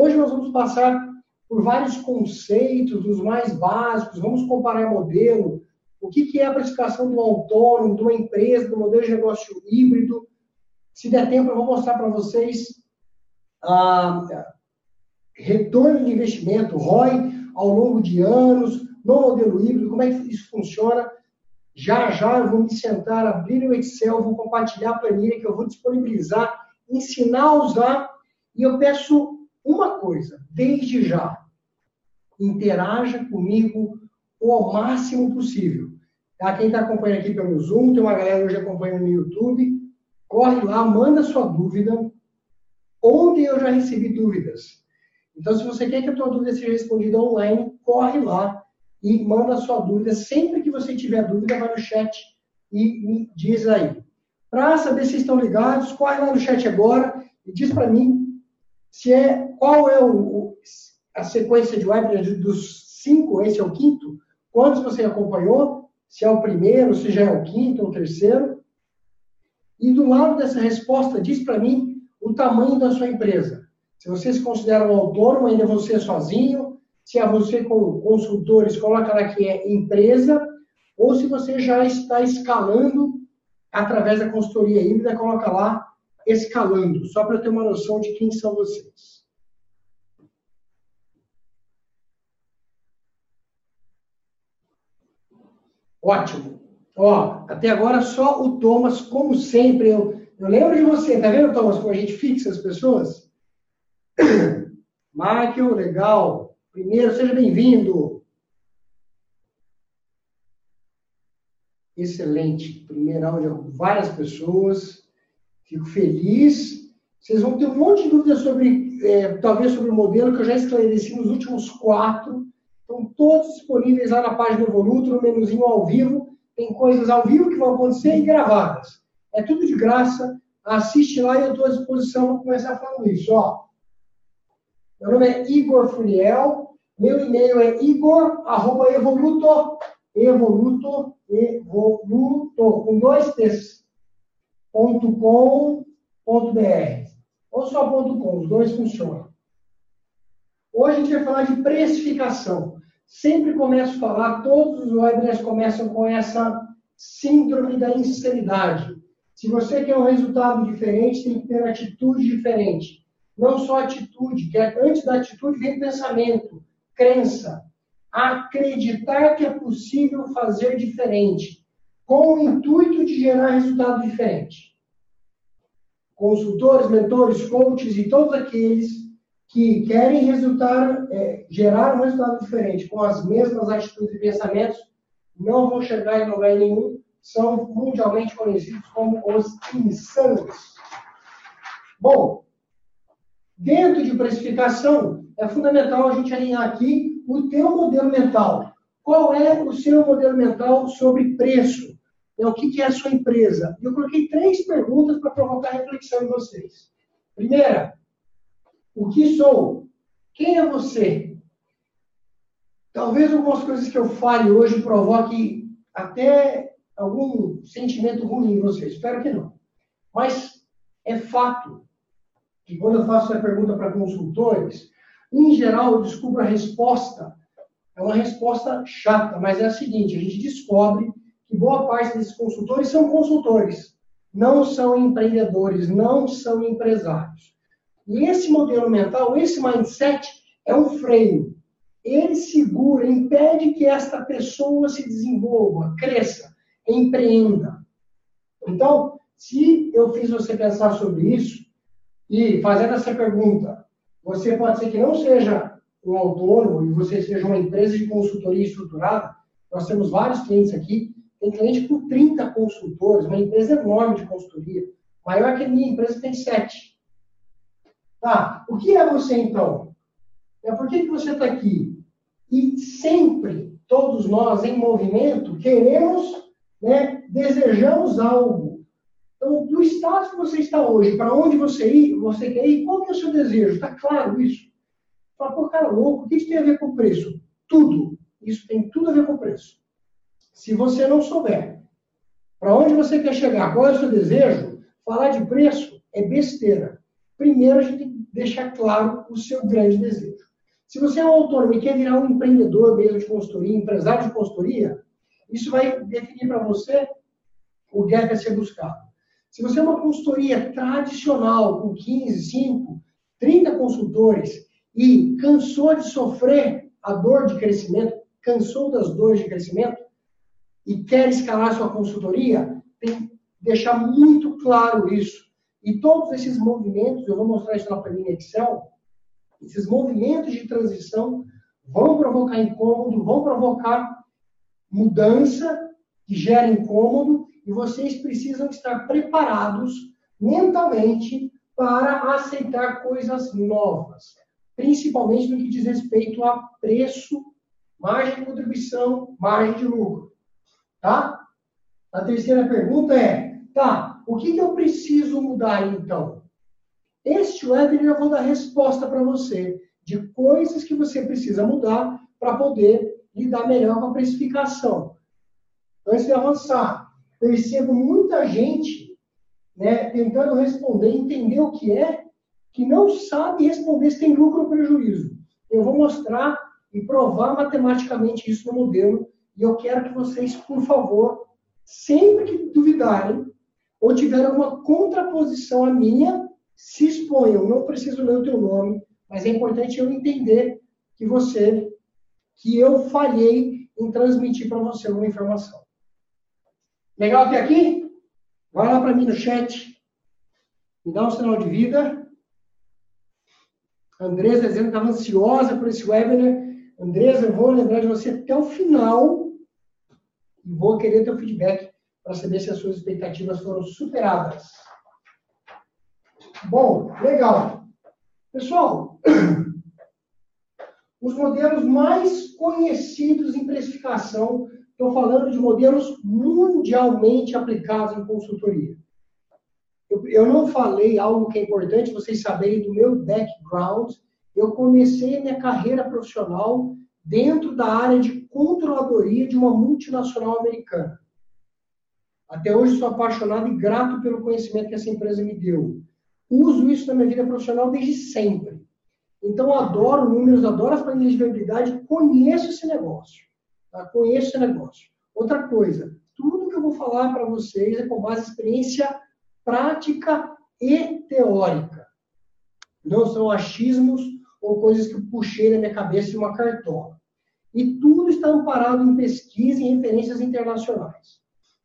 Hoje nós vamos passar por vários conceitos, dos mais básicos, vamos comparar modelo, o que, é a precificação do autônomo, de uma empresa, do modelo de negócio híbrido. Se der tempo, eu vou mostrar para vocês a retorno de investimento, ROI, ao longo de anos, no modelo híbrido, como é que isso funciona. Já já eu vou me sentar, abrir o Excel, vou compartilhar a planilha que eu vou disponibilizar, ensinar a usar, e eu peço uma coisa, desde já, interaja comigo o máximo possível. Tá? Quem está acompanhando aqui pelo Zoom, tem uma galera hoje acompanhando no YouTube, corre lá, manda sua dúvida. Ontem eu já recebi dúvidas. Então, se você quer que a tua dúvida seja respondida online, corre lá e manda sua dúvida. Sempre que você tiver dúvida, vai no chat e me diz aí. Para saber se estão ligados, corre lá no chat agora e diz para mim se é qual é o, a sequência de webinars dos cinco, esse é o quinto. Quantos você acompanhou? Se é o primeiro, se já é o quinto ou o terceiro. E do lado dessa resposta, diz para mim o tamanho da sua empresa. Se você se considera um autônomo, ainda é você sozinho. Se é você com consultores, coloca lá que é empresa. Ou se você já está escalando através da consultoria híbrida, coloca lá escalando, só para ter uma noção de quem são vocês. Ótimo. Ó, até agora só o Thomas, como sempre, eu, eu lembro de você, tá vendo, Thomas, como a gente fixa as pessoas? Michael, legal. Primeiro, seja bem-vindo. Excelente. Primeiro áudio várias pessoas. Fico feliz. Vocês vão ter um monte de dúvidas sobre, é, talvez sobre o modelo que eu já esclareci nos últimos quatro. Estão todos disponíveis lá na página do Evoluto, no menuzinho ao vivo. Tem coisas ao vivo que vão acontecer e gravadas. É tudo de graça. Assiste lá e eu estou à disposição. Vou começar falando isso. Ó. Meu nome é Igor Furiel. Meu e-mail é igor.evoluto, evoluto, evoluto, com dois T's, ponto com, ponto br. Ou só com, os dois funcionam. Hoje a gente vai falar de precificação. Sempre começo a falar, todos os webinars começam com essa síndrome da insinceridade. Se você quer um resultado diferente, tem que ter atitude diferente. Não só atitude, que é, antes da atitude vem pensamento, crença. Acreditar que é possível fazer diferente, com o intuito de gerar resultado diferente. Consultores, mentores, coaches e todos aqueles que querem resultar, é, gerar um resultado diferente com as mesmas atitudes e pensamentos, não vão chegar em lugar nenhum, são mundialmente conhecidos como os insanos. Bom, dentro de precificação, é fundamental a gente alinhar aqui o teu modelo mental. Qual é o seu modelo mental sobre preço? É, o que, é a sua empresa? Eu coloquei três perguntas para provocar reflexão em vocês. Primeira, o que sou? Quem é você? Talvez algumas coisas que eu fale hoje provoque até algum sentimento ruim em você. Espero que não. Mas é fato que quando eu faço essa pergunta para consultores, em geral eu descubro a resposta. É uma resposta chata, mas é a seguinte: a gente descobre que boa parte desses consultores são consultores, não são empreendedores, não são empresários. E esse modelo mental, esse mindset, é um freio. Ele segura, impede que esta pessoa se desenvolva, cresça, empreenda. Então, se eu fiz você pensar sobre isso, e fazendo essa pergunta, você pode ser que não seja um autônomo e você seja uma empresa de consultoria estruturada. Nós temos vários clientes aqui. Tem cliente com 30 consultores, uma empresa enorme de consultoria. Maior que a minha empresa tem sete. Tá? O que é você então? É por que, que você está aqui? E sempre, todos nós em movimento, queremos, né, desejamos algo. Então, do estado que você está hoje, para onde você ir, você quer ir, qual que é o seu desejo? Está claro isso? Fala, pô, cara louco, o que, que tem a ver com o preço? Tudo. Isso tem tudo a ver com o preço. Se você não souber para onde você quer chegar, qual é o seu desejo, falar de preço é besteira. Primeiro, a gente tem que deixar claro o seu grande desejo. Se você é um autônomo e quer virar um empreendedor mesmo de consultoria, empresário de consultoria, isso vai definir para você o gap a ser buscado. Se você é uma consultoria tradicional, com 15, 5, 30 consultores, e cansou de sofrer a dor de crescimento, cansou das dores de crescimento, e quer escalar sua consultoria, tem que deixar muito claro isso. E todos esses movimentos, eu vou mostrar isso na planilha Excel, esses movimentos de transição vão provocar incômodo, vão provocar mudança que gera incômodo e vocês precisam estar preparados mentalmente para aceitar coisas novas, principalmente no que diz respeito a preço, margem de contribuição, margem de lucro. Tá? A terceira pergunta é, tá, o que, que eu preciso mudar então? Este webinar eu vou dar resposta para você de coisas que você precisa mudar para poder lidar melhor com a precificação. Antes de avançar, percebo muita gente né, tentando responder, entender o que é, que não sabe responder se tem lucro ou prejuízo. Eu vou mostrar e provar matematicamente isso no modelo, e eu quero que vocês, por favor, sempre que duvidarem ou tiverem alguma contraposição à minha, se exponham. Não preciso ler o teu nome, mas é importante eu entender que você, que eu falhei em transmitir para você alguma informação. Legal até aqui? Vai lá para mim no chat. Me dá um sinal de vida. Andresa dizendo que estava ansiosa por esse webinar. Andresa, eu vou lembrar de você até o final e vou querer teu feedback para saber se as suas expectativas foram superadas. Bom, legal. Pessoal, os modelos mais conhecidos em precificação Estou falando de modelos mundialmente aplicados em consultoria. Eu, eu, não falei algo que é importante vocês saberem do meu background. Eu comecei minha carreira profissional dentro da área de controladoria de uma multinacional americana. Até hoje sou apaixonado e grato pelo conhecimento que essa empresa me deu. Uso isso na minha vida profissional desde sempre. Então, adoro números, adoro as planilhas de viabilidade, conheço esse negócio. Tá? Conheço esse negócio. Outra coisa, tudo que eu vou falar para vocês é com base em experiência prática e teórica. Não são achismos ou coisas que eu puxei na minha cabeça de uma cartola. E tudo está amparado em pesquisa e referências internacionais.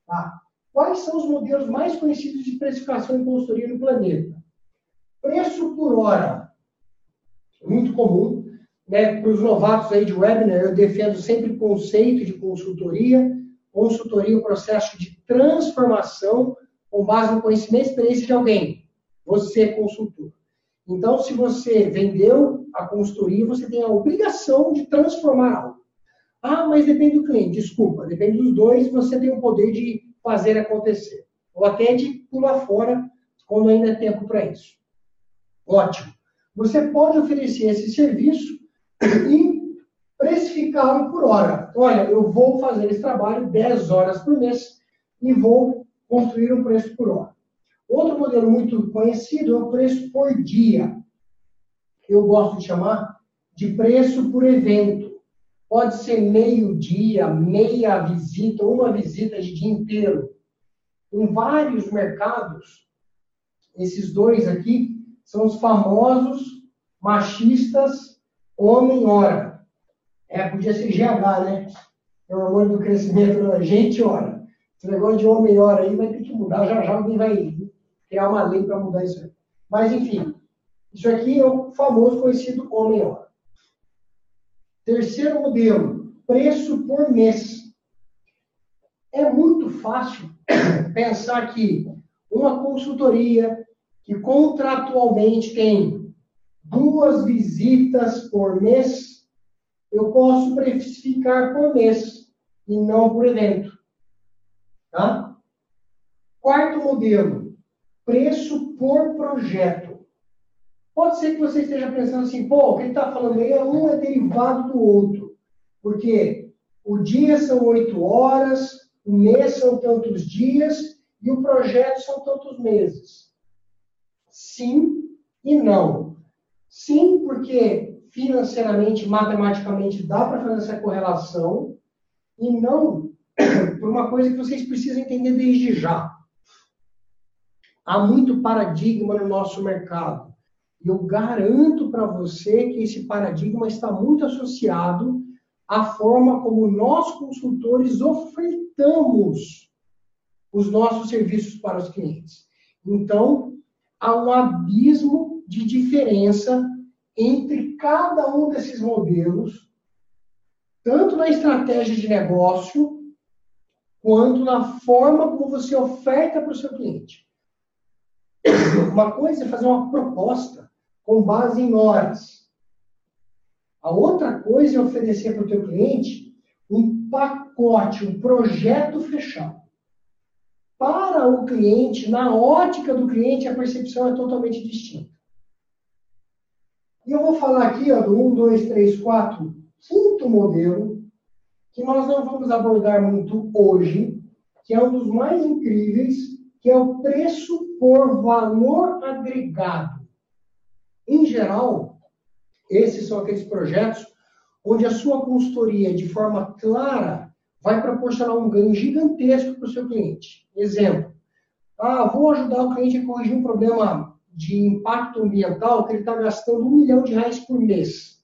Tá? Quais são os modelos mais conhecidos de precificação e consultoria no planeta? Preço por hora. Muito comum né, para os novatos aí de webinar, eu defendo sempre o conceito de consultoria. Consultoria é um processo de transformação com base no conhecimento e experiência de alguém. Você é consultor. Então, se você vendeu a consultoria, você tem a obrigação de transformar algo. Ah, mas depende do cliente. Desculpa, depende dos dois, você tem o poder de fazer acontecer. Ou até de pular fora quando ainda é tempo para isso. Ótimo. Você pode oferecer esse serviço e precificá-lo por hora. Olha, eu vou fazer esse trabalho 10 horas por mês e vou construir um preço por hora. Outro modelo muito conhecido é o preço por dia. Eu gosto de chamar de preço por evento. Pode ser meio dia, meia visita, uma visita de dia inteiro. Em vários mercados, esses dois aqui são os famosos machistas Homem ora. É, podia ser GH, né? É o hormônio do crescimento. Né? Gente ora. Esse negócio de homem ora aí vai ter que mudar. Já já alguém vai criar uma lei para mudar isso. Mas, enfim. Isso aqui é o famoso conhecido homem ora. Terceiro modelo. Preço por mês. É muito fácil pensar que uma consultoria que contratualmente tem duas visitas por mês, eu posso precificar por mês e não por evento. Tá? Quarto modelo, preço por projeto. Pode ser que você esteja pensando assim, pô, o que ele está falando aí é um é derivado do outro. Porque o dia são oito horas, o mês são tantos dias e o projeto são tantos meses. Sim e não. Sim, porque financeiramente, matematicamente, dá para fazer essa correlação, e não por uma coisa que vocês precisam entender desde já. Há muito paradigma no nosso mercado. E eu garanto para você que esse paradigma está muito associado à forma como nós, consultores, ofertamos os nossos serviços para os clientes. Então, há um abismo de diferença entre cada um desses modelos, tanto na estratégia de negócio, quanto na forma como você oferta para o seu cliente. Uma coisa é fazer uma proposta com base em horas. A outra coisa é oferecer para o teu cliente um pacote, um projeto fechado. Para o cliente, na ótica do cliente, a percepção é totalmente distinta. E eu vou falar aqui ó, do 1, 2, 3, 4, quinto modelo, que nós não vamos abordar muito hoje, que é um dos mais incríveis, que é o preço por valor agregado. Em geral, esses são aqueles projetos onde a sua consultoria, de forma clara, vai proporcionar um ganho gigantesco para o seu cliente. Exemplo, ah, vou ajudar o cliente a corrigir um problema de impacto ambiental que ele está gastando um milhão de reais por mês.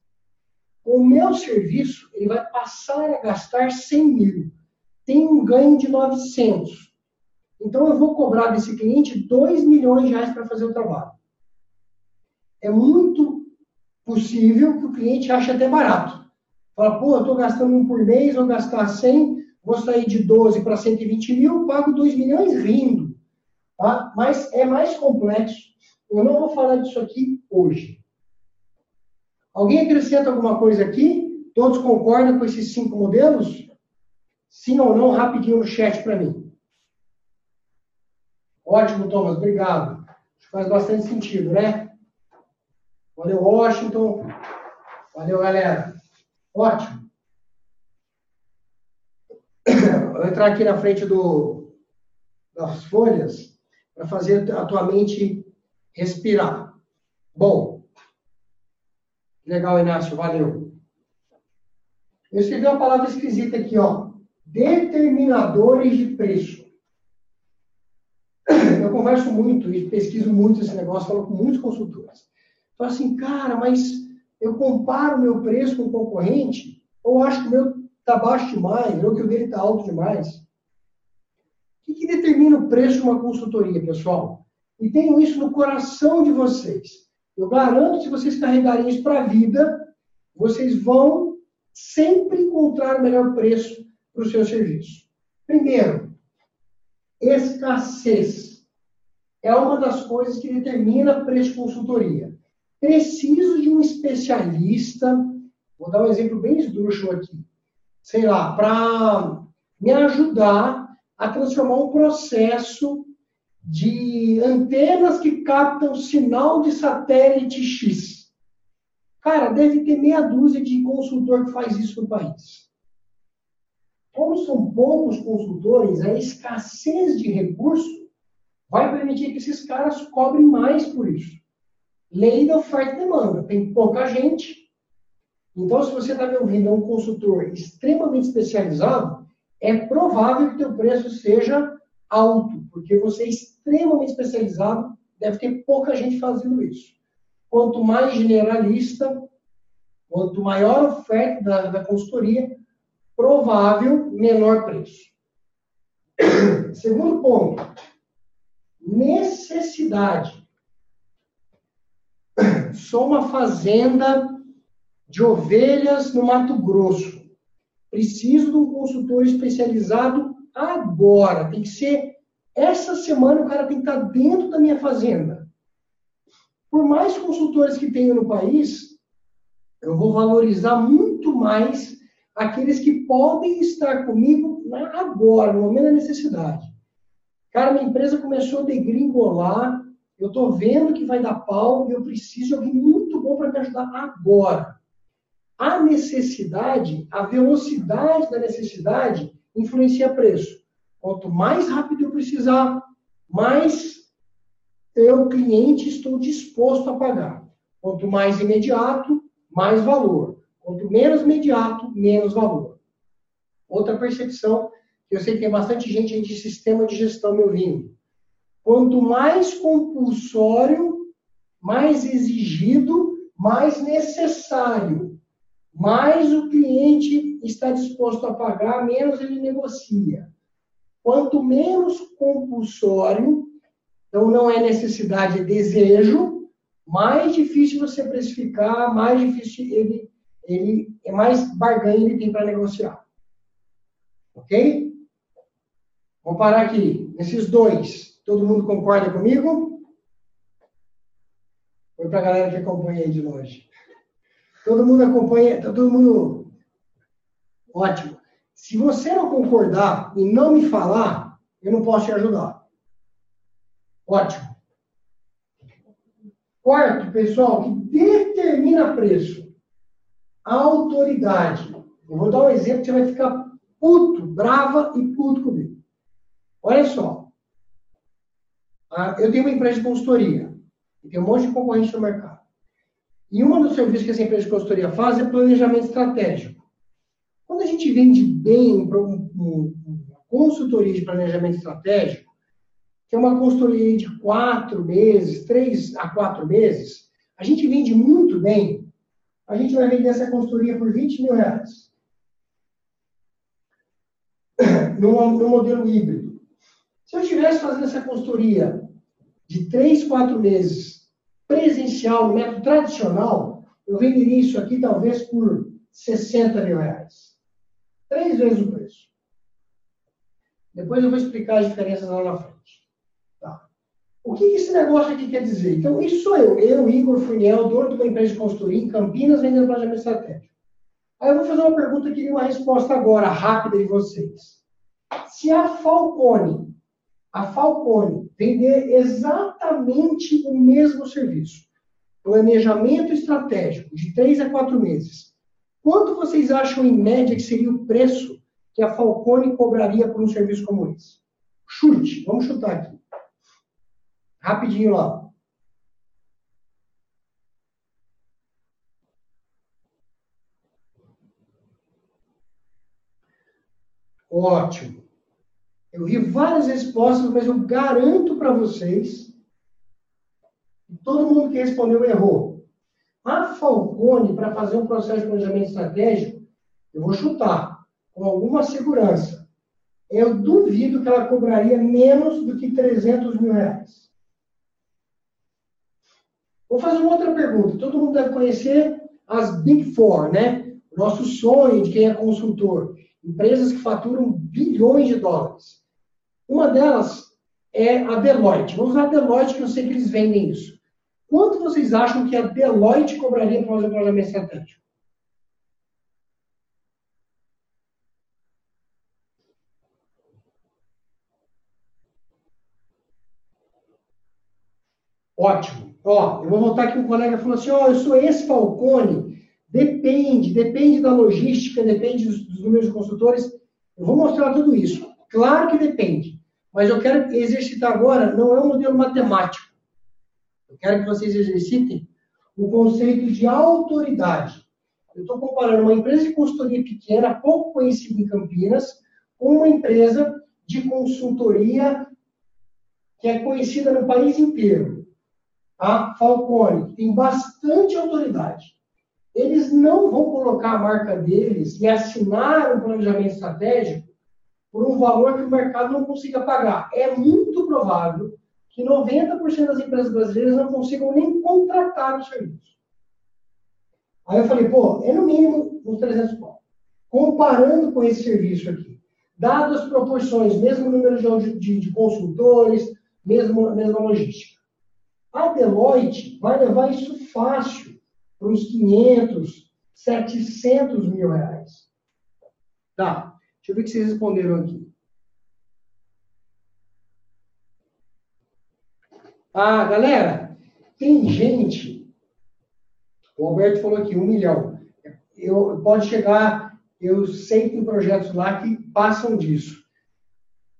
Com o meu serviço, ele vai passar a gastar 100 mil. Tem um ganho de 900. Então, eu vou cobrar desse cliente 2 milhões de reais para fazer o trabalho é muito possível que o cliente ache até barato. Fala, pô, eu estou gastando um por mês, vou gastar 100, vou sair de 12 para 120 mil, pago 2 milhões rindo. Tá? Mas é mais complexo. Eu não vou falar disso aqui hoje. Alguém acrescenta alguma coisa aqui? Todos concordam com esses cinco modelos? Sim ou não, rapidinho no chat para mim. Ótimo, Thomas, obrigado. Faz bastante sentido, né? Valeu, Washington. Valeu, galera. Ótimo. Vou entrar aqui na frente do, das folhas para fazer a tua mente respirar. Bom. Legal, Inácio. Valeu. Eu escrevi uma palavra esquisita aqui, ó. Determinadores de preço. Converso muito e pesquiso muito esse negócio, falo com muitos consultores. Fala assim, cara, mas eu comparo meu preço com o concorrente, ou acho que o meu está baixo demais, ou que o dele está alto demais. O que, que determina o preço de uma consultoria, pessoal? E tenho isso no coração de vocês. Eu garanto que se vocês carregarem isso para a vida, vocês vão sempre encontrar o melhor preço para o seu serviço. Primeiro, escassez. É uma das coisas que determina preço de consultoria. Preciso de um especialista, vou dar um exemplo bem esdrúxulo aqui, sei lá, para me ajudar a transformar um processo de antenas que captam sinal de satélite X. Cara, deve ter meia dúzia de consultor que faz isso no país. Como são poucos consultores, a escassez de recurso vai permitir que esses caras cobrem mais por isso. Lei da oferta e demanda. Tem pouca gente. Então, se você está me ouvindo, é um consultor extremamente especializado, é provável que o preço seja alto, porque você é extremamente especializado, deve ter pouca gente fazendo isso. Quanto mais generalista, quanto maior a oferta da, da consultoria, provável menor preço. Segundo ponto, necessidade sou uma fazenda de ovelhas no Mato Grosso. Preciso de um consultor especializado agora. Tem que ser essa semana o cara tem que estar dentro da minha fazenda. Por mais consultores que tenho no país, eu vou valorizar muito mais aqueles que podem estar comigo agora, no momento da necessidade. Cara, minha empresa começou a degringolar, eu estou vendo que vai dar pau e eu preciso de alguém muito bom para me ajudar agora. A necessidade, a velocidade da necessidade influencia preço. Quanto mais rápido eu precisar, mais eu, cliente, estou disposto a pagar. Quanto mais imediato, mais valor. Quanto menos imediato, menos valor. Outra percepção, eu sei que tem bastante gente de sistema de gestão me ouvindo. Quanto mais compulsório, mais exigido, mais necessário. Mais o cliente está disposto a pagar, menos ele negocia. Quanto menos compulsório, então não é necessidade, é desejo, mais difícil você precificar, mais difícil ele, ele é mais barganha ele tem para negociar. Ok? Vou parar aqui. Esses dois, todo mundo concorda comigo? Foi para a galera que acompanha aí de longe. Todo mundo acompanha, todo mundo. Ótimo. Se você não concordar e não me falar, eu não posso te ajudar. Ótimo. Quarto, pessoal, que determina preço. Autoridade. Eu vou dar um exemplo você vai ficar puto, brava e puto comigo. Olha só. Ah, eu tenho uma empresa de consultoria. E tem um monte de concorrente no mercado. E um dos serviços que essa empresa de consultoria faz é planejamento estratégico. Quando a gente vende bem para uma consultoria de planejamento estratégico, que é uma consultoria de quatro meses, três a quatro meses, a gente vende muito bem, a gente vai vender essa consultoria por 20 mil reais. No, no modelo híbrido. Se eu estivesse fazendo essa consultoria de três, quatro meses, presencial, no método tradicional, eu venderia isso aqui talvez por 60 mil reais. Três vezes o preço. Depois eu vou explicar as diferenças lá na frente. Tá. O que esse negócio aqui quer dizer? Então, isso sou eu. Eu, Igor Funiel, dono de uma empresa de consultoria em Campinas, vendendo planejamento estratégico. Aí eu vou fazer uma pergunta e queria uma resposta agora, rápida de vocês. Se a Falcone, a Falcone, vender exatamente o mesmo serviço, planejamento estratégico, de três a quatro meses, Quanto vocês acham, em média, que seria o preço que a Falcone cobraria por um serviço como esse? Chute, vamos chutar aqui. Rapidinho lá. Ótimo. Eu vi várias respostas, mas eu garanto para vocês que todo mundo que respondeu errou. A Falcone, para fazer um processo de planejamento estratégico, eu vou chutar, com alguma segurança, eu duvido que ela cobraria menos do que 300 mil reais. Vou fazer uma outra pergunta. Todo mundo deve conhecer as Big Four, né? Nosso sonho de quem é consultor. Empresas que faturam bilhões de dólares. Uma delas é a Deloitte. Vamos usar a Deloitte, que eu sei que eles vendem isso. Quanto vocês acham que a Deloitte cobraria para fazer um planejamento estratégico? Ótimo. Ó, eu vou voltar aqui, um colega falou assim, ó, eu sou esse Falcone, depende, depende da logística, depende dos, dos números de consultores. Eu vou mostrar tudo isso. Claro que depende, mas eu quero exercitar agora, não é um modelo matemático. Eu quero que vocês exercitem o conceito de autoridade. Eu estou comparando uma empresa de consultoria pequena, pouco conhecida em Campinas, com uma empresa de consultoria que é conhecida no país inteiro. A Falcone, que tem bastante autoridade. Eles não vão colocar a marca deles e assinar um planejamento estratégico por um valor que o mercado não consiga pagar. É muito provável que 90% das empresas brasileiras não consigam nem contratar o serviço. Aí eu falei, pô, é no mínimo uns 300 pau. Comparando com esse serviço aqui, dadas as proporções, mesmo número de, de, de consultores, mesmo, mesma logística. A Deloitte vai levar isso fácil para uns 500, 700 mil reais. Tá, eu ver o que vocês responderam aqui. Ah, galera, tem gente. O Alberto falou aqui, um milhão. Eu, pode chegar, eu sei que tem projetos lá que passam disso.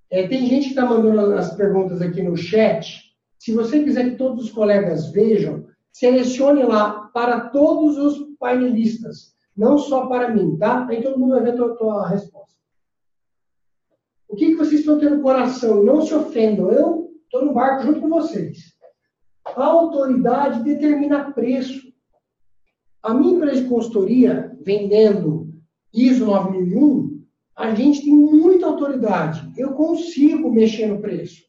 É, tem gente que está mandando as perguntas aqui no chat. Se você quiser que todos os colegas vejam, selecione lá para todos os painelistas, não só para mim, tá? Aí todo mundo vai ver a tua, tua resposta. O que, que vocês estão tendo no coração? Não se ofendam, eu estou no barco junto com vocês. A autoridade determina preço. A minha empresa de consultoria, vendendo ISO 9001, a gente tem muita autoridade. Eu consigo mexer no preço.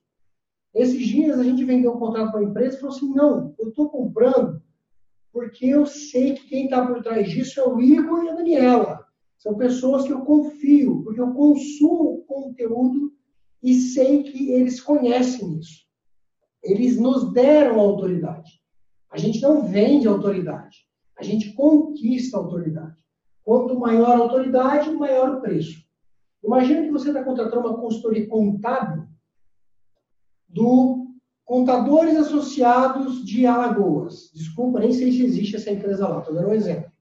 Esses dias a gente vendeu um contrato para a empresa e falou assim: não, eu estou comprando porque eu sei que quem está por trás disso é o Igor e a Daniela. São pessoas que eu confio, porque eu consumo conteúdo e sei que eles conhecem isso. Eles nos deram autoridade. A gente não vende autoridade, a gente conquista autoridade. Quanto maior a autoridade, maior o preço. Imagina que você está contratando uma consultoria contábil do Contadores Associados de Alagoas. Desculpa, nem sei se existe essa empresa lá, estou dando um exemplo.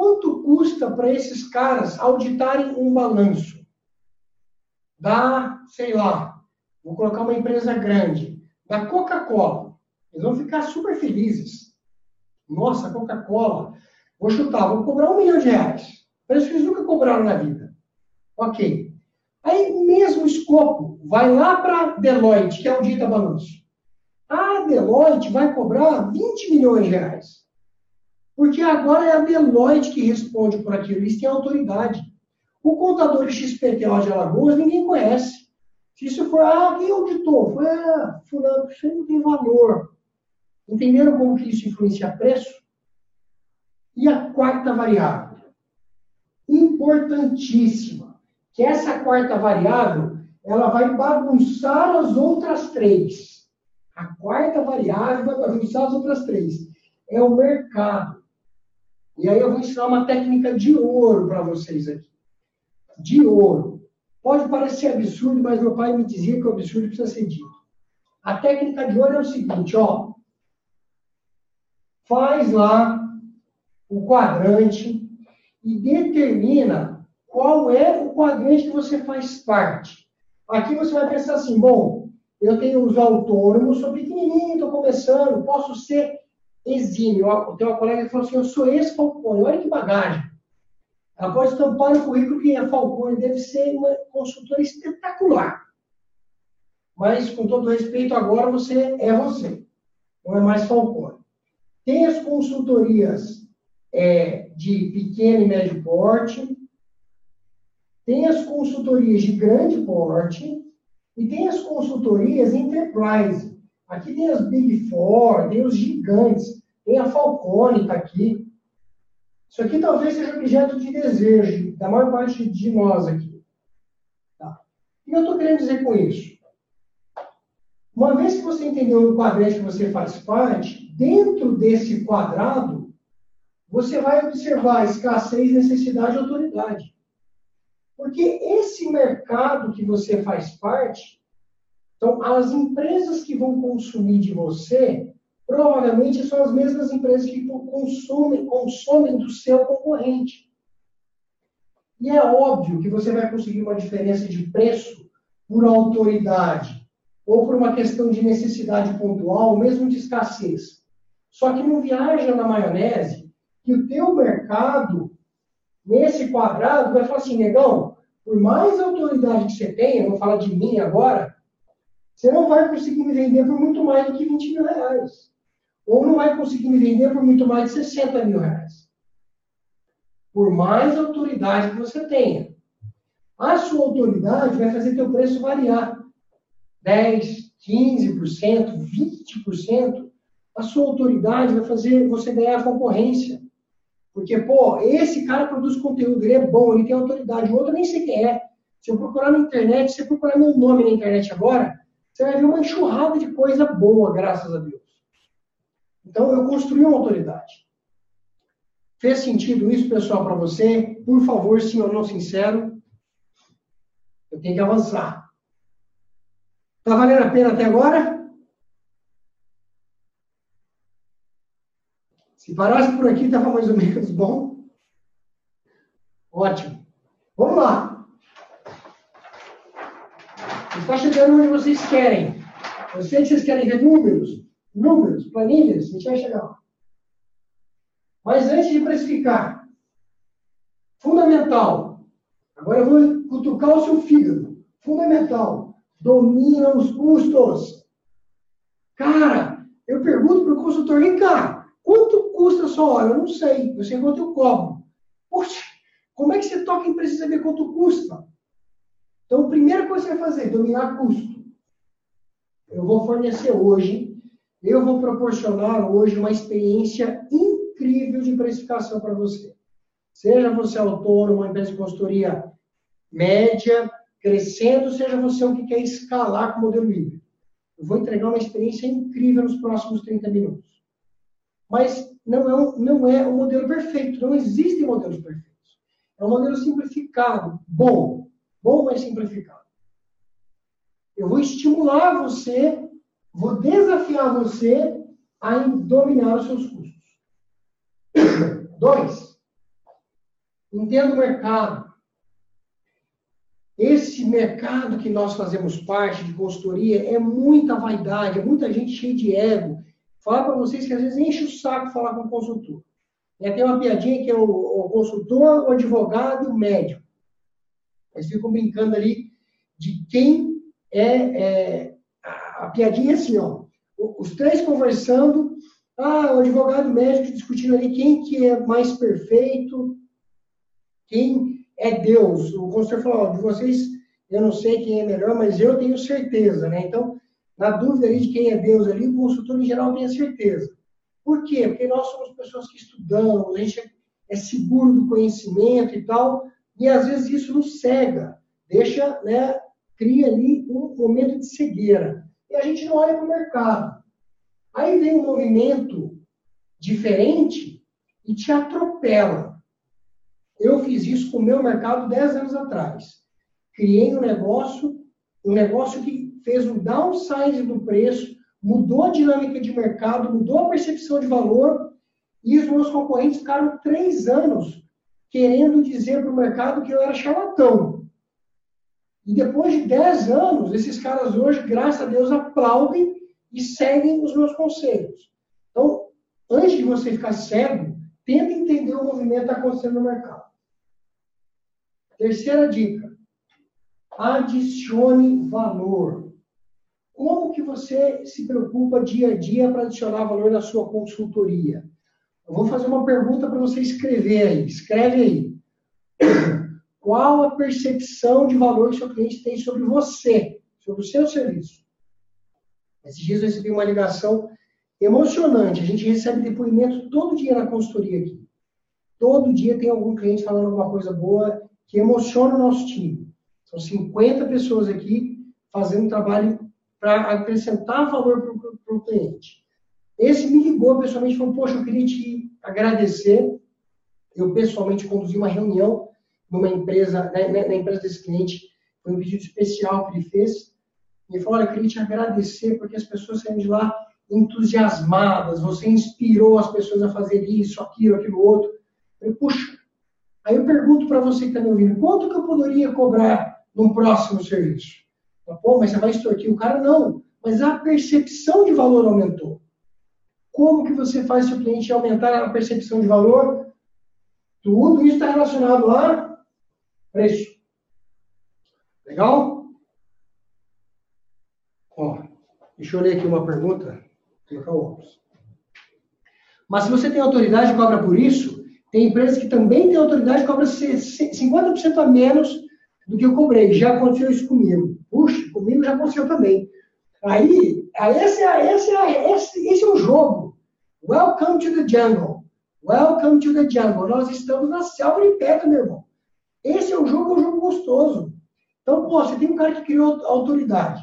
Quanto custa para esses caras auditarem um balanço? Da, sei lá, vou colocar uma empresa grande, da Coca-Cola. Eles vão ficar super felizes. Nossa, Coca-Cola. Vou chutar, vou cobrar um milhão de reais. Preço que eles nunca cobraram na vida. Ok. Aí, mesmo escopo, vai lá para Deloitte, que é o dita balanço. A Deloitte vai cobrar 20 milhões de reais. Porque agora é a Deloitte que responde por aquilo, eles têm autoridade. O contador XPTO de Alagoas ninguém conhece. Se isso for, ah, quem auditou? Foi, ah, fulano, isso não tem valor. Entenderam como que isso influencia preço? E a quarta variável, importantíssima, que essa quarta variável, ela vai bagunçar as outras três. A quarta variável vai bagunçar as outras três. É o mercado. E aí eu vou ensinar uma técnica de ouro para vocês aqui. De ouro. Pode parecer absurdo, mas meu pai me dizia que o absurdo precisa ser dito. A técnica de ouro é o seguinte, ó. Faz lá o quadrante e determina qual é o quadrante que você faz parte. Aqui você vai pensar assim, bom, eu tenho os autônomos, sou pequenininho, estou começando, posso ser exímio. Eu tenho uma colega que falou assim, eu sou ex-Falcone, olha que bagagem. Ela pode estampar no currículo quem é Falcone, deve ser uma consultora espetacular. Mas, com todo respeito, agora você é você, não é mais Falcone. Tem as consultorias é, de pequeno e médio porte, tem as consultorias de grande porte e tem as consultorias enterprise. Aqui tem as Big Four, tem os gigantes, tem a Falcone está aqui. Isso aqui talvez seja objeto de desejo da maior parte de nós aqui. Tá? O que eu estou querendo dizer com isso? Uma vez que você entendeu o quadrante que você faz parte, dentro desse quadrado, você vai observar escassez, necessidade e autoridade. Porque esse mercado que você faz parte, então as empresas que vão consumir de você, provavelmente são as mesmas empresas que consomem, consomem do seu concorrente. E é óbvio que você vai conseguir uma diferença de preço por autoridade ou por uma questão de necessidade pontual, mesmo de escassez. Só que não viaja na maionese que o teu mercado, nesse quadrado, vai falar assim, negão, por mais autoridade que você tenha, vou falar de mim agora, você não vai conseguir me vender por muito mais do que 20 mil reais. Ou não vai conseguir me vender por muito mais de 60 mil reais. Por mais autoridade que você tenha. A sua autoridade vai fazer teu preço variar. 10, 15%, 20%, a sua autoridade vai fazer você ganhar concorrência. Porque, pô, esse cara produz conteúdo, ele é bom, ele tem autoridade, o outro nem sei quem é. Se eu procurar na internet, se eu procurar meu nome na internet agora, você vai ver uma enxurrada de coisa boa, graças a Deus. Então, eu construí uma autoridade. Fez sentido isso, pessoal, para você? Por favor, sim ou não sincero, eu tenho que avançar. Está valendo a pena até agora? Se parasse por aqui, estava mais ou menos bom. Ótimo. Vamos lá. Está chegando onde vocês querem. Eu sei que vocês querem ver números. números, planilhas, a gente vai chegar lá. Mas antes de precificar, fundamental, agora eu vou cutucar o seu fígado, fundamental, domina os custos. Cara, eu pergunto para o consultor, vem cá, quanto custa a sua hora? Eu não sei, eu sei quanto eu cobro. Poxa, como é que você toca em precisa saber quanto custa? Então, a primeira coisa que você vai fazer, dominar custo. Eu vou fornecer hoje, eu vou proporcionar hoje uma experiência incrível de precificação para você. Seja você autônomo, uma empresa de consultoria média, crescendo, seja você um que quer escalar com o modelo híbrido. Eu vou entregar uma experiência incrível nos próximos 30 minutos. Mas não é, um, não é um modelo perfeito, não existem modelos perfeitos. É um modelo simplificado, bom, bom, mas simplificado. Eu vou estimular você, vou desafiar você a dominar os seus custos. Dois, entenda o mercado. Esse mercado que nós fazemos parte de consultoria é muita vaidade, é muita gente cheia de ego. Fala para vocês que às vezes enche o saco falar com o consultor. É, tem uma piadinha que é o, o consultor, o advogado e o médico. Eles ficam brincando ali de quem é, é a, piadinha é assim, ó. Os três conversando, ah, o advogado o médico discutindo ali quem que é mais perfeito, quem é Deus. O consultor falou, ó, de vocês, eu não sei quem é melhor, mas eu tenho certeza, né? Então, na dúvida ali de quem é Deus ali, o consultor em geral tem a certeza. Por quê? Porque nós somos pessoas que estudamos, a gente é seguro do conhecimento e tal, e às vezes isso nos cega, deixa, né, cria ali um momento de cegueira. E a gente não olha para o mercado. Aí vem um movimento diferente e te atropela. Eu fiz isso com o meu mercado 10 anos atrás. Criei um negócio, um negócio que fez um downside do preço, mudou a dinâmica de mercado, mudou a percepção de valor, e os meus concorrentes ficaram três anos querendo dizer para o mercado que eu era charlatão. E depois de 10 anos, esses caras hoje, graças a Deus, aplaudem e seguem os meus conselhos. Então, antes de você ficar cego, tenta entender o movimento que está acontecendo no mercado. Terceira dica. Adicione valor. Como que você se preocupa dia a dia para adicionar valor na sua consultoria? Eu vou fazer uma pergunta para você escrever aí. Escreve aí. Qual a percepção de valor que seu cliente tem sobre você, sobre o seu serviço? Esses dias eu recebi uma ligação emocionante. A gente recebe depoimento todo dia na consultoria aqui. Todo dia tem algum cliente falando alguma coisa boa que emociona o nosso time. São 50 pessoas aqui fazendo trabalho para acrescentar valor para o cliente. Esse me ligou pessoalmente e falou: Poxa, eu queria te agradecer. Eu pessoalmente conduzi uma reunião numa empresa, né, né, na empresa desse cliente, foi um pedido especial que ele fez. Ele falou: Olha, eu queria te agradecer porque as pessoas saíram de lá entusiasmadas, você inspirou as pessoas a fazer isso, aquilo, aquilo outro. Eu puxa, aí eu pergunto para você que está me ouvindo: quanto que eu poderia cobrar num próximo serviço? Pô, mas você vai extorquir o cara? Não, mas a percepção de valor aumentou. Como que você faz seu cliente aumentar a percepção de valor? Tudo isso está relacionado a Preço. Legal? Ó, deixa eu ler aqui uma pergunta. Colocar o óculos. Mas se você tem autoridade e cobra por isso, tem empresas que também têm autoridade e cobra 50% a menos do que eu cobrei. Já aconteceu isso comigo. Puxa, comigo já aconteceu também. Aí, esse esse esse, esse é o jogo. Welcome to the jungle. Welcome to the jungle. Nós estamos na selva de perto, meu irmão. Esse é o jogo, é um jogo gostoso. Então, pô, você tem um cara que criou autoridade.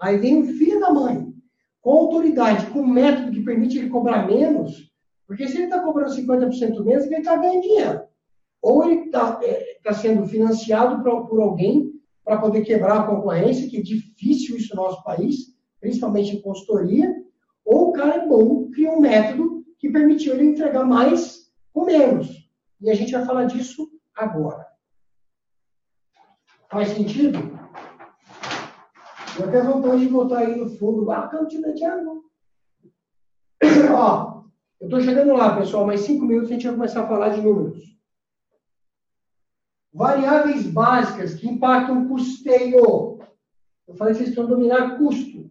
Aí vem o filho da mãe, com autoridade, com método que permite ele cobrar menos, porque se ele está cobrando 50% menos, ele está ganhando dinheiro. Ou ele está é, tá sendo financiado por alguém para poder quebrar a concorrência, que é difícil isso no nosso país, principalmente em consultoria, ou o cara é bom, cria um método que permitiu ele entregar mais com menos. E a gente vai falar disso agora. Faz sentido? Eu até vontade de botar aí no fundo, welcome to the jungle. Ó, eu estou chegando lá, pessoal, mais cinco minutos a gente vai começar a falar de números. Variáveis básicas que impactam o custeio. Eu falei que vocês precisam dominar custo.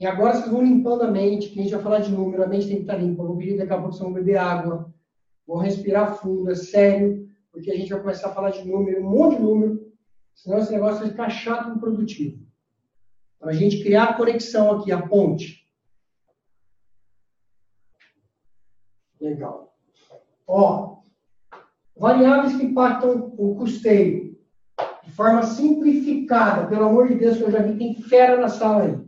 E agora vocês vão limpando a mente, que a gente vai falar de número, a mente tem que estar limpa. Vou pedir daqui a pouco vocês vão beber água, vão respirar fundo, é sério, porque a gente vai começar a falar de número, um monte de número, senão esse negócio vai ficar chato e produtivo. Para a gente criar a conexão aqui, a ponte. Legal. Ó, variáveis que impactam o custeio de forma simplificada. Pelo amor de Deus, que eu já vi, tem fera na sala aí.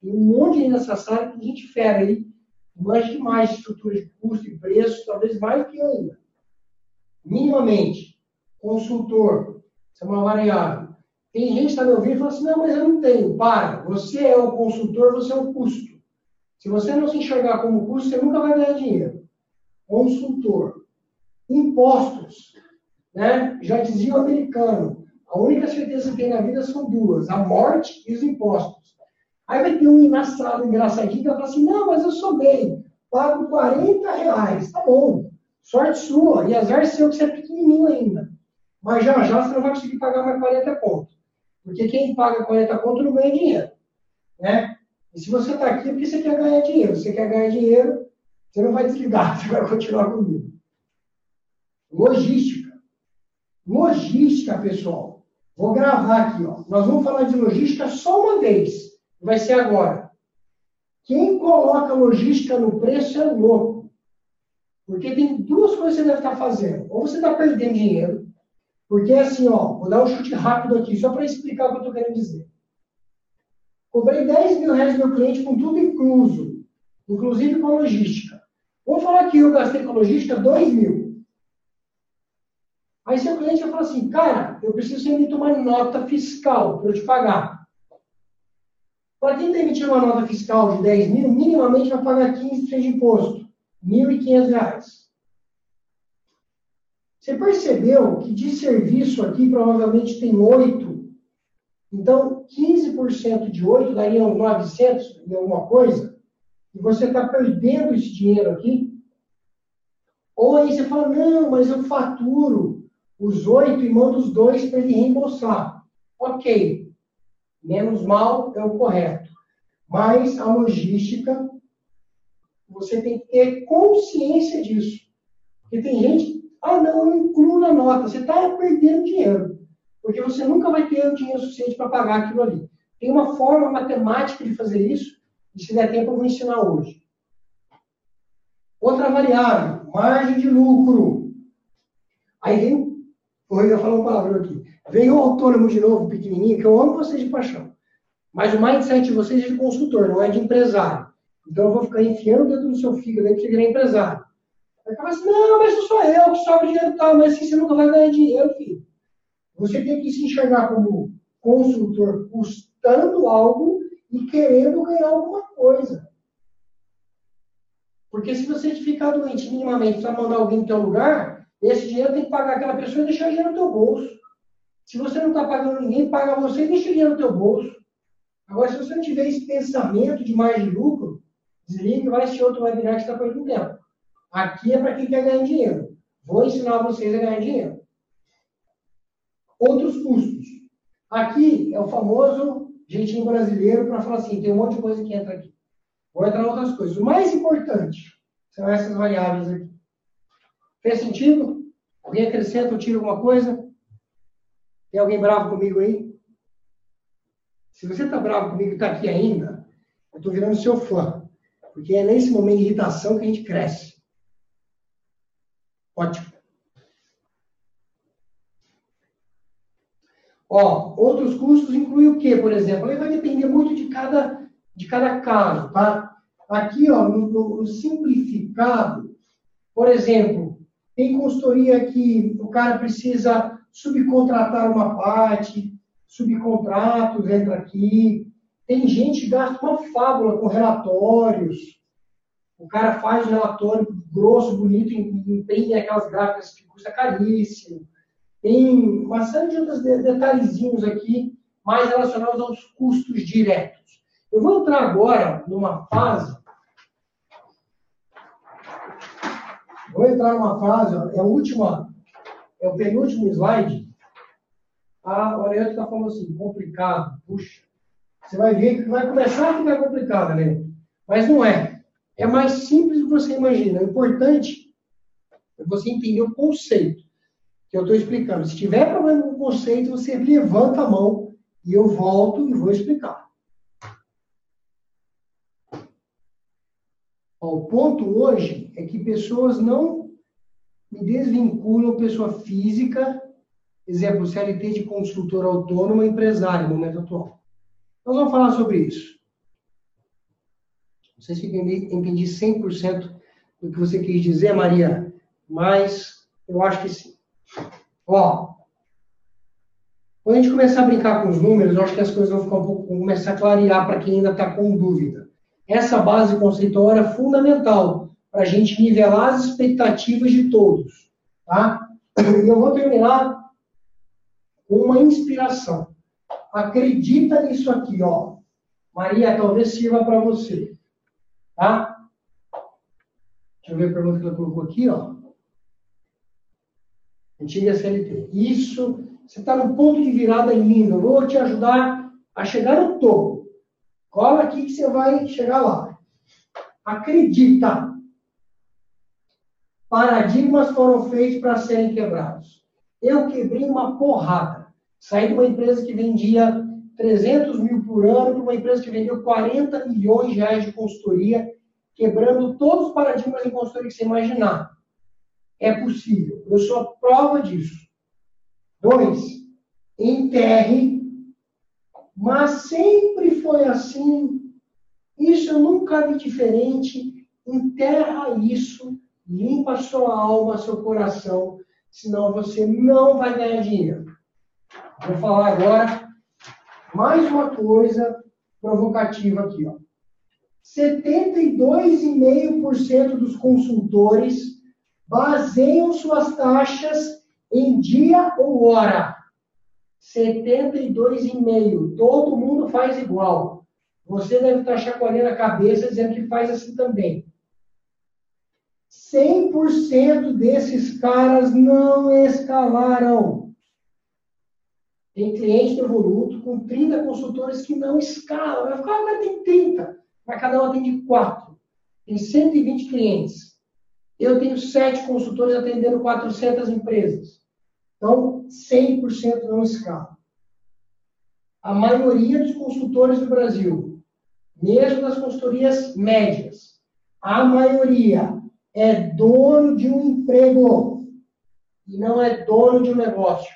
Tem um monte nessa sala, tem gente fera aí, mais demais de estrutura de custo e preço, talvez mais do que ainda. Minimamente, consultor, isso é uma variável. Tem gente que está me ouvindo e fala assim, não, mas eu não tenho. Para, você é o consultor, você é o custo. Se você não se enxergar como custo, você nunca vai ganhar dinheiro. Consultor. Impostos. Né? Já dizia o americano, a única certeza que tem na vida são duas, a morte e os impostos. Aí vai ter um engraçado, engraçadinho que vai falar assim, não, mas eu sou bem, pago 40 reais, tá bom, sorte sua, e azar seu que você é pequenininho ainda. Mas já já você não vai conseguir pagar mais 40 pontos. Porque quem paga 40 pontos não ganha dinheiro. Né? E se você está aqui é porque você quer ganhar dinheiro. Você quer ganhar dinheiro, você não vai desligar, você vai continuar comigo. Logística. Logística, pessoal. Vou gravar aqui. Ó. Nós vamos falar de logística só uma vez vai ser agora. Quem coloca logística no preço é louco. Porque tem duas coisas que você deve estar fazendo. Ou você está perdendo dinheiro, porque assim, ó, vou dar um chute rápido aqui, só para explicar o que eu estou querendo dizer. Cobrei 10 mil reais do meu cliente com tudo incluso, inclusive com logística. Vamos falar que eu gastei com logística 2 mil. Aí seu cliente vai falar assim, cara, eu preciso emitir uma nota fiscal para eu te pagar. Para quem está emitindo uma nota fiscal de 10 mil, minimamente vai pagar 15% de imposto, R$ 1.500. Você percebeu que de serviço aqui provavelmente tem 8. Então, 15% de 8 daria 900 e alguma coisa. E você está perdendo esse dinheiro aqui. Ou aí você fala, não, mas eu faturo os 8 e mando os dois para ele reembolsar. Ok, Menos mal é o correto. Mas a logística, você tem que ter consciência disso. Porque tem gente, ah, não, eu incluo na nota. Você está perdendo dinheiro. Porque você nunca vai ter o dinheiro suficiente para pagar aquilo ali. Tem uma forma matemática de fazer isso, e se der tempo eu vou ensinar hoje. Outra variável, margem de lucro. Aí vem, eu ia falar um palavrão aqui. Veio o autônomo de novo, pequenininho, que eu amo vocês de paixão. Mas o mindset de vocês é de consultor, não é de empresário. Então eu vou ficar enfiando o dedo no seu fígado aí para você virar empresário. Aí fala assim, não, mas sou eu que sobra dinheiro e tal, mas assim você nunca vai ganhar dinheiro, filho. Você tem que se enxergar como consultor custando algo e querendo ganhar alguma coisa. Porque se você ficar doente minimamente para mandar alguém no teu lugar, esse dinheiro tem que pagar aquela pessoa e deixar dinheiro no teu bolso. Se você não está pagando ninguém, paga você e deixa dinheiro no teu bolso. Agora, se você não tiver esse pensamento de mais lucro, desliga e vai assistir outro webinar que está perdendo tempo. Aqui é para quem quer ganhar dinheiro. Vou ensinar vocês a ganhar dinheiro. Outros custos. Aqui é o famoso jeitinho brasileiro para falar assim, tem um monte de coisa que entra aqui. Vou entrar em outras coisas. O mais importante são essas variáveis aqui. Fez sentido? Alguém acrescenta ou tira alguma coisa? Tem alguém bravo comigo aí? Se você está bravo comigo e está aqui ainda, eu estou virando seu fã. Porque é nesse momento de irritação que a gente cresce. Ótimo. Ó, outros custos incluem o quê, por exemplo? Aí vai depender muito de cada, de cada caso, tá? Aqui, ó, no, no simplificado, por exemplo, tem consultoria que o cara precisa subcontratar uma parte, subcontratos entra aqui. Tem gente que gasta uma fábula com relatórios. O cara faz um relatório grosso, bonito, imprime aquelas gráficas que custa caríssimo. Tem uma série de outros detalhezinhos aqui, mais relacionados aos custos diretos. Eu vou entrar agora numa fase Vou entrar numa fase, é a última, é o penúltimo slide. A Oriente está falando assim, complicado, puxa. Você vai ver que vai começar a ficar complicado, né? Mas não é. É mais simples do que você imagina. O importante é você entender o conceito que eu estou explicando. Se tiver problema com o conceito, você levanta a mão e eu volto e vou explicar. O ponto hoje é que pessoas não me desvinculam pessoa física, exemplo, CLT de consultor autônomo empresário no momento atual. Nós vamos falar sobre isso. Não sei se entendi, entendi 100% do que você quis dizer, Maria, mas eu acho que sim. Ó, quando a gente começar a brincar com os números, eu acho que as coisas vão ficar um pouco, vão começar a clarear para quem ainda está com dúvida. Essa base conceitual é fundamental para a gente nivelar as expectativas de todos. Tá? E eu vou terminar com uma inspiração. Acredita nisso aqui, ó. Maria, talvez sirva para você. Tá? Deixa eu ver a pergunta que ela colocou aqui, ó. Antiga CLT. Isso, você está num ponto de virada lindo. Eu vou te ajudar a chegar no topo. Cola aqui que você vai chegar lá. Acredita. Paradigmas foram feitos para serem quebrados. Eu quebrei uma porrada. Saí de uma empresa que vendia 300 mil por ano para uma empresa que vendeu 40 milhões de reais de consultoria, quebrando todos os paradigmas de consultoria que você imaginar. É possível. Eu sou a prova disso. Dois, enterre mas sempre foi assim. Isso nunca vi diferente. Enterra isso, limpa sua alma, seu coração, senão você não vai ganhar dinheiro. Vou falar agora mais uma coisa provocativa aqui, ó. 72,5% dos consultores baseiam suas taxas em dia ou hora. 72,5. Todo mundo faz igual. Você deve estar chacoalhando a cabeça dizendo que faz assim também. 100% desses caras não escalaram. Tem cliente do Evoluto com 30 consultores que não escalam. Eu falo, ah, mas tem 30. Mas cada um atende 4. Tem 120 clientes. Eu tenho 7 consultores atendendo 400 empresas. Então, 100% não escala. A maioria dos consultores do Brasil, mesmo das consultorias médias, a maioria é dono de um emprego e não é dono de um negócio.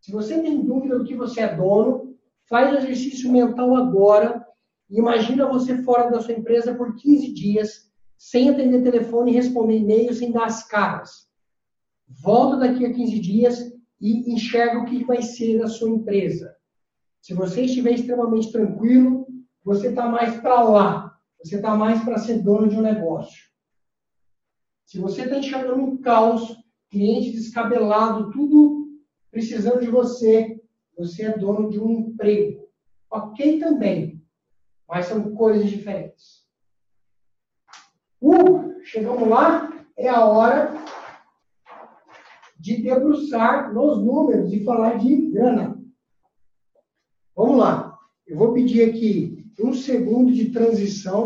Se você tem dúvida do que você é dono, faz o exercício mental agora imagina você fora da sua empresa por 15 dias, sem atender telefone responder e-mail, sem dar as caras. Volta daqui a 15 dias e enxerga o que vai ser a sua empresa. Se você estiver extremamente tranquilo, você está mais para lá. Você está mais para ser dono de um negócio. Se você está enxergando um caos, cliente descabelado, tudo precisando de você, você é dono de um emprego. Ok também, mas são coisas diferentes. Uh, chegamos lá, é a hora de debruçar nos números e falar de grana. Vamos lá. Eu vou pedir aqui um segundo de transição.